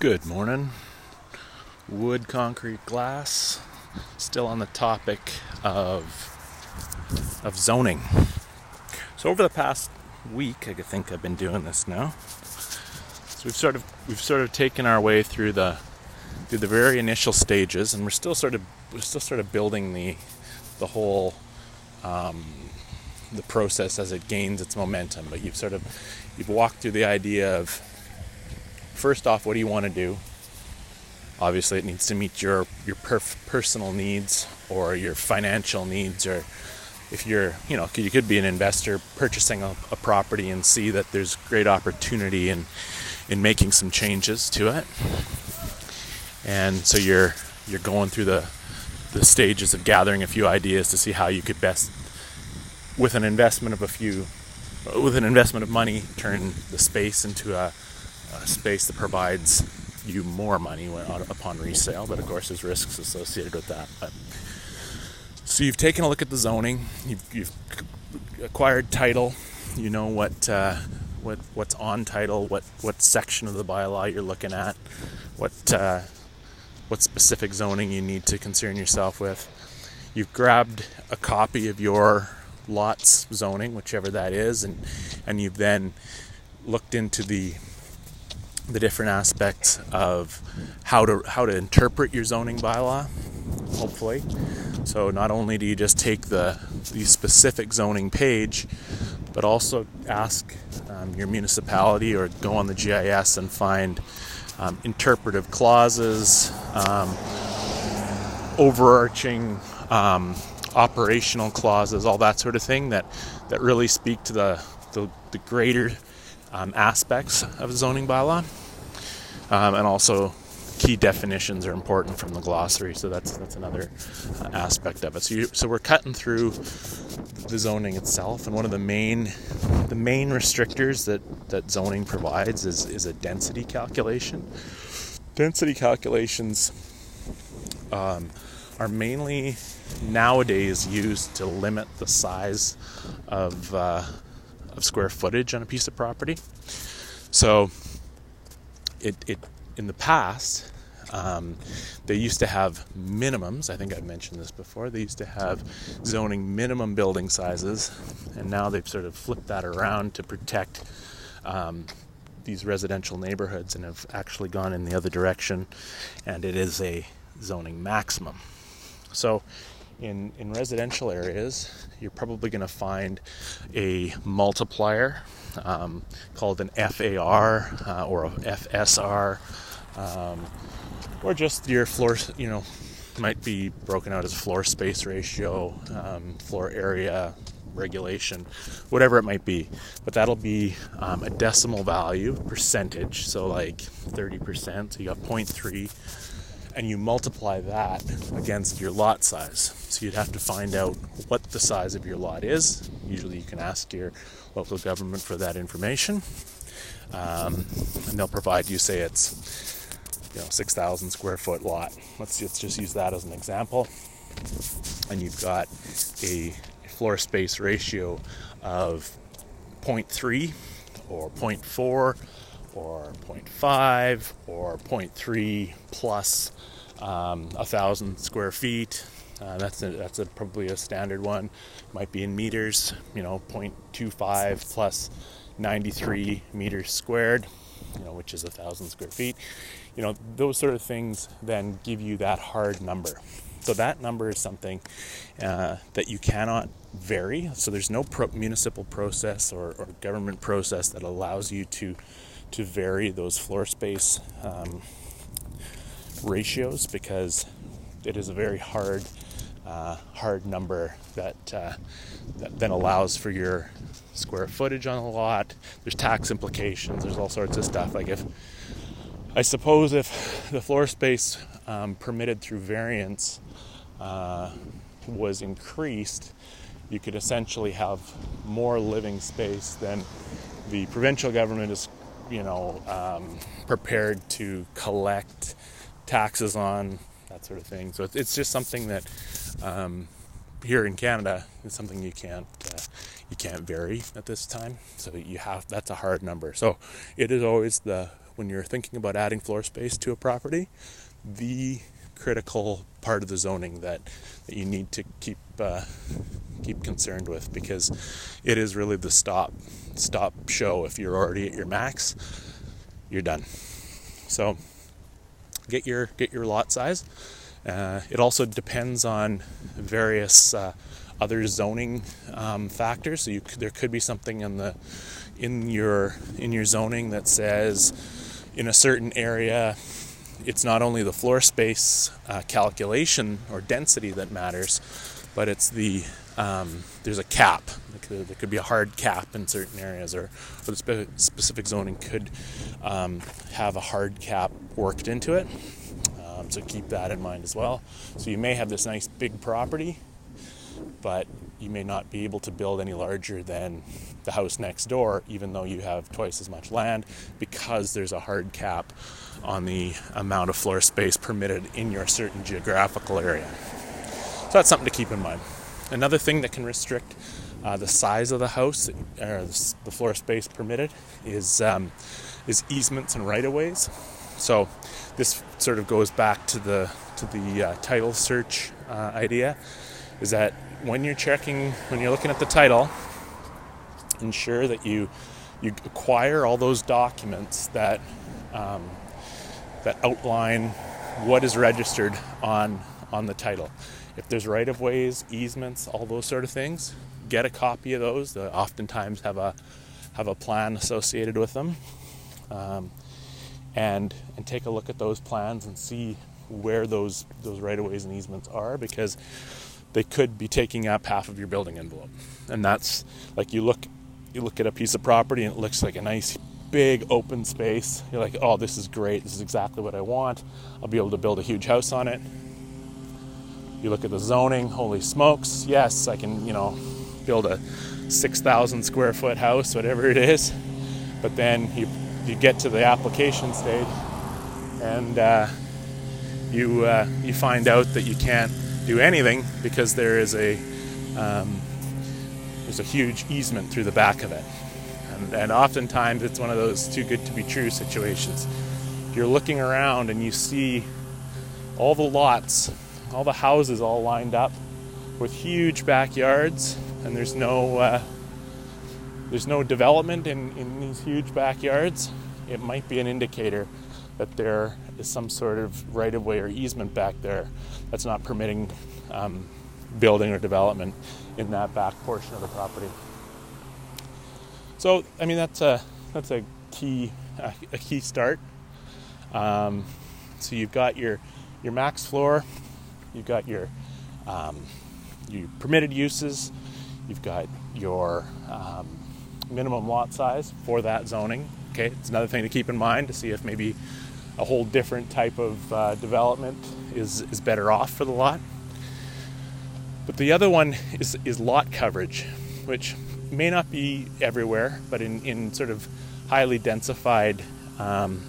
Good morning. Wood, concrete, glass. Still on the topic of of zoning. So over the past week, I think I've been doing this now. So we've sort of we've sort of taken our way through the through the very initial stages, and we're still sort of we're still sort of building the the whole um, the process as it gains its momentum. But you've sort of you've walked through the idea of first off, what do you want to do? Obviously, it needs to meet your your perf- personal needs or your financial needs, or if you're, you know, you could be an investor purchasing a, a property and see that there's great opportunity in in making some changes to it, and so you're you're going through the the stages of gathering a few ideas to see how you could best, with an investment of a few, with an investment of money, turn the space into a a space that provides you more money when, upon resale, but of course there's risks associated with that. But so you've taken a look at the zoning, you've, you've acquired title, you know what uh, what what's on title, what what section of the bylaw you're looking at, what uh, what specific zoning you need to concern yourself with. You've grabbed a copy of your lots zoning, whichever that is, and and you've then looked into the the different aspects of how to how to interpret your zoning bylaw hopefully. So not only do you just take the the specific zoning page but also ask um, your municipality or go on the GIS and find um, interpretive clauses um, overarching um, operational clauses all that sort of thing that that really speak to the the, the greater um, aspects of zoning bylaw um, and also key definitions are important from the glossary, so that's that's another uh, aspect of it. So, you, so we're cutting through the zoning itself, and one of the main the main restrictors that that zoning provides is is a density calculation. Density calculations um, are mainly nowadays used to limit the size of uh, of square footage on a piece of property. So it, it in the past um, they used to have minimums. I think I've mentioned this before. They used to have zoning minimum building sizes, and now they've sort of flipped that around to protect um, these residential neighborhoods and have actually gone in the other direction, and it is a zoning maximum. So, in, in residential areas, you're probably going to find a multiplier um, called an FAR uh, or a FSR, um, or just your floor, you know, might be broken out as floor space ratio, um, floor area regulation, whatever it might be. But that'll be um, a decimal value, percentage, so like 30%, so you got 0.3 and you multiply that against your lot size. So you'd have to find out what the size of your lot is. Usually, you can ask your local government for that information, um, and they'll provide you. Say it's you know 6,000 square foot lot. Let's, let's just use that as an example. And you've got a floor space ratio of 0.3 or 0.4 or 0.5 or 0.3 plus um, a thousand square feet. Uh, that's a, that's a, probably a standard one. Might be in meters, you know, 0.25 plus 93 meters squared, you know, which is a thousand square feet. You know, those sort of things then give you that hard number. So that number is something uh, that you cannot vary. So there's no pro- municipal process or, or government process that allows you to to vary those floor space um, ratios because it is a very hard uh, hard number that, uh, that then allows for your square footage on a lot. There's tax implications. There's all sorts of stuff. Like if I suppose if the floor space um, permitted through variance uh, was increased, you could essentially have more living space than the provincial government is you know, um, prepared to collect taxes on that sort of thing. So it's just something that um, here in Canada is something you can't uh, you can't vary at this time. So you have that's a hard number. So it is always the when you're thinking about adding floor space to a property, the critical part of the zoning that, that you need to keep uh, keep concerned with because it is really the stop stop show. If you're already at your max, you're done. So get your get your lot size. Uh, it also depends on various uh, other zoning um, factors. So you, there could be something in the in your in your zoning that says in a certain area it's not only the floor space uh, calculation or density that matters, but it's the um, there's a cap. There could be a hard cap in certain areas, or, or the spe- specific zoning could um, have a hard cap worked into it. Um, so keep that in mind as well. So you may have this nice big property, but you may not be able to build any larger than the house next door, even though you have twice as much land, because there's a hard cap on the amount of floor space permitted in your certain geographical area. So that's something to keep in mind. Another thing that can restrict uh, the size of the house or the floor space permitted is um, is easements and right of ways. So this sort of goes back to the to the uh, title search uh, idea, is that when you're checking when you're looking at the title, ensure that you you acquire all those documents that um, that outline what is registered on on the title. If there's right of ways, easements, all those sort of things, get a copy of those. They oftentimes have a have a plan associated with them, um, and and take a look at those plans and see where those those right of ways and easements are because they could be taking up half of your building envelope, and that's like you look you look at a piece of property and it looks like a nice big open space. You're like, oh, this is great. This is exactly what I want. I'll be able to build a huge house on it. You look at the zoning, holy smokes, yes, I can, you know, build a 6,000 square foot house, whatever it is. But then you, you get to the application stage and uh, you, uh, you find out that you can't do anything because there is a, um, there's a huge easement through the back of it. And, and oftentimes it's one of those too good to be true situations. You're looking around and you see all the lots all the houses all lined up with huge backyards, and there's no uh, there's no development in, in these huge backyards. It might be an indicator that there is some sort of right of way or easement back there that's not permitting um, building or development in that back portion of the property. So, I mean, that's a that's a key a key start. Um, so you've got your your max floor, You've got your um, your permitted uses. You've got your um, minimum lot size for that zoning. Okay, it's another thing to keep in mind to see if maybe a whole different type of uh, development is is better off for the lot. But the other one is is lot coverage, which may not be everywhere, but in, in sort of highly densified um,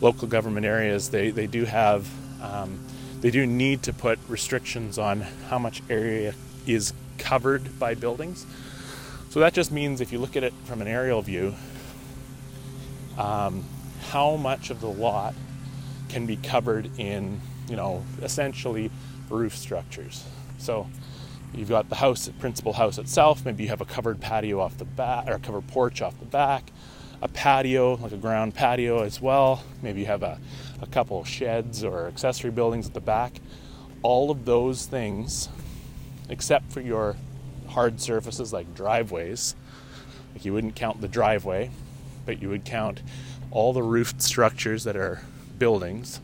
local government areas, they, they do have um, they do need to put restrictions on how much area is covered by buildings. So that just means if you look at it from an aerial view, um, how much of the lot can be covered in, you know, essentially roof structures. So you've got the house, principal house itself. Maybe you have a covered patio off the back, or a covered porch off the back, a patio, like a ground patio as well. Maybe you have a a couple sheds or accessory buildings at the back. All of those things, except for your hard surfaces like driveways, like you wouldn't count the driveway, but you would count all the roofed structures that are buildings.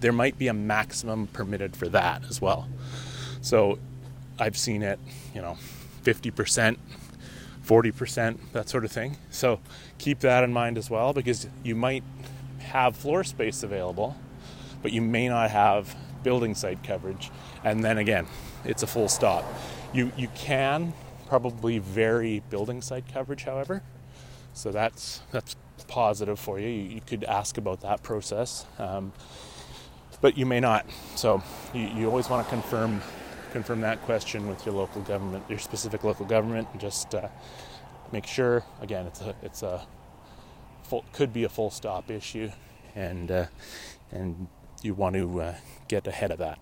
There might be a maximum permitted for that as well. So I've seen it, you know, 50%, 40%, that sort of thing. So keep that in mind as well because you might have floor space available, but you may not have building site coverage. And then again, it's a full stop. You you can probably vary building site coverage, however. So that's that's positive for you. You, you could ask about that process, um, but you may not. So you, you always want to confirm confirm that question with your local government, your specific local government, and just uh, make sure. Again, it's a it's a full, could be a full stop issue, and uh, and you want to uh, get ahead of that.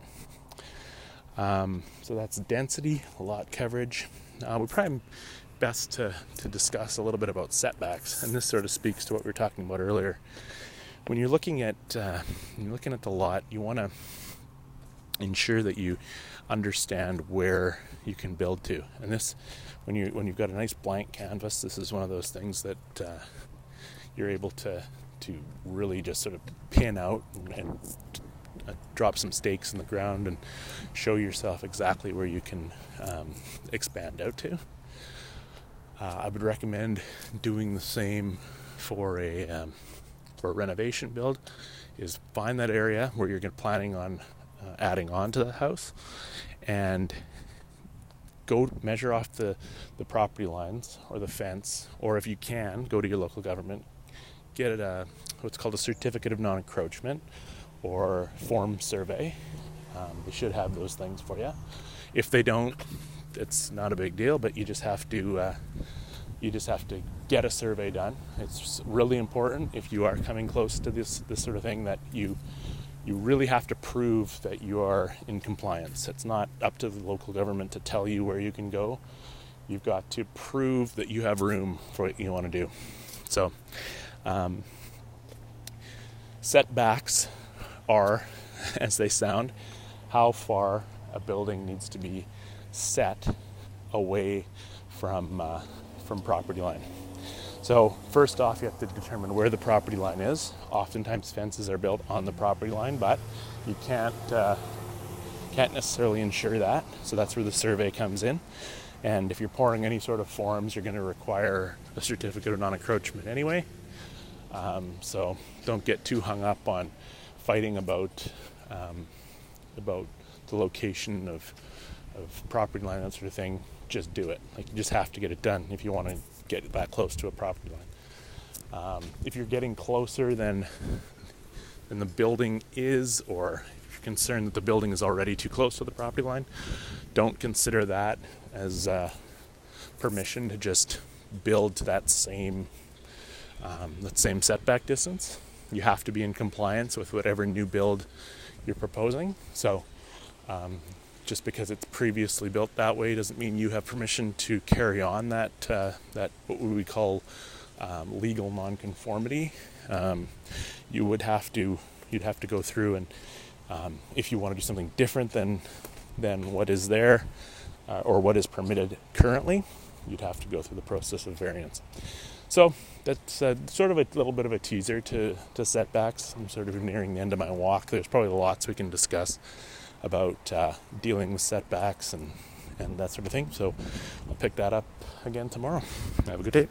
Um, so that's density, lot coverage. Uh, we probably best to, to discuss a little bit about setbacks, and this sort of speaks to what we were talking about earlier. When you're looking at uh, you're looking at the lot, you want to ensure that you understand where you can build to. And this, when you when you've got a nice blank canvas, this is one of those things that uh, you're able to to really just sort of pin out and, and uh, drop some stakes in the ground and show yourself exactly where you can um, expand out to. Uh, I would recommend doing the same for a um, for a renovation build. Is find that area where you're planning on uh, adding on to the house, and go measure off the, the property lines or the fence, or if you can, go to your local government, get a what's called a certificate of non-encroachment or form survey. Um, they should have those things for you. If they don't, it's not a big deal, but you just have to uh, you just have to get a survey done. It's really important if you are coming close to this this sort of thing that you you really have to prove that you are in compliance. It's not up to the local government to tell you where you can go. You've got to prove that you have room for what you want to do. So, um, setbacks are, as they sound, how far a building needs to be set away from uh, from property line. So first off, you have to determine where the property line is. Oftentimes, fences are built on the property line, but you can't uh, can't necessarily ensure that. So that's where the survey comes in. And if you're pouring any sort of forms, you're going to require a certificate of non-encroachment anyway. Um, so don't get too hung up on fighting about um, about the location of of property line that sort of thing. Just do it. Like you just have to get it done if you want to get that close to a property line. Um, if you're getting closer than than the building is, or if you're concerned that the building is already too close to the property line, don't consider that as uh, permission to just build to that same um, that same setback distance. You have to be in compliance with whatever new build you're proposing. So, um, just because it's previously built that way doesn't mean you have permission to carry on that uh, that what we call um, legal nonconformity. Um, you would have to you'd have to go through and um, if you want to do something different than than what is there uh, or what is permitted currently, you'd have to go through the process of variance. So that's uh, sort of a little bit of a teaser to, to setbacks. I'm sort of nearing the end of my walk. There's probably lots we can discuss about uh, dealing with setbacks and, and that sort of thing. So I'll pick that up again tomorrow. Have a good day.